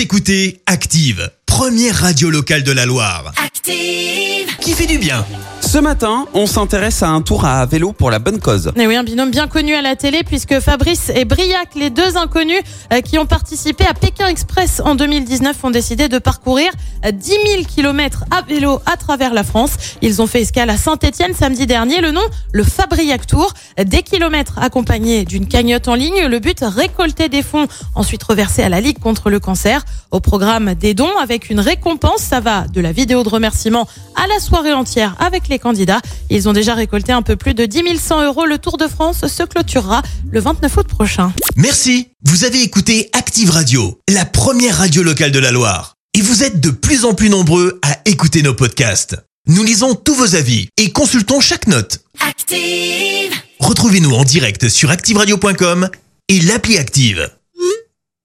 Vous écoutez Active, première radio locale de la Loire. Active. Qui fait du bien Ce matin, on s'intéresse à un tour à vélo pour la bonne cause. Et oui, un binôme bien connu à la télé puisque Fabrice et Briac, les deux inconnus euh, qui ont participé à Pékin Express en 2019, ont décidé de parcourir euh, 10 000 kilomètres à vélo à travers la France. Ils ont fait escale à Saint-Etienne samedi dernier. Le nom, le Fabriac Tour. Des kilomètres accompagnés d'une cagnotte en ligne. Le but, récolter des fonds ensuite reversés à la Ligue contre le cancer. Au programme des dons avec une récompense. Ça va de la vidéo de remerciement à la soirée entière avec les candidats. Ils ont déjà récolté un peu plus de 10 100 euros. Le Tour de France se clôturera le 29 août prochain. Merci. Vous avez écouté Active Radio, la première radio locale de la Loire. Et vous êtes de plus en plus nombreux à écouter nos podcasts. Nous lisons tous vos avis et consultons chaque note. Active. Retrouvez-nous en direct sur activeradio.com et l'appli Active.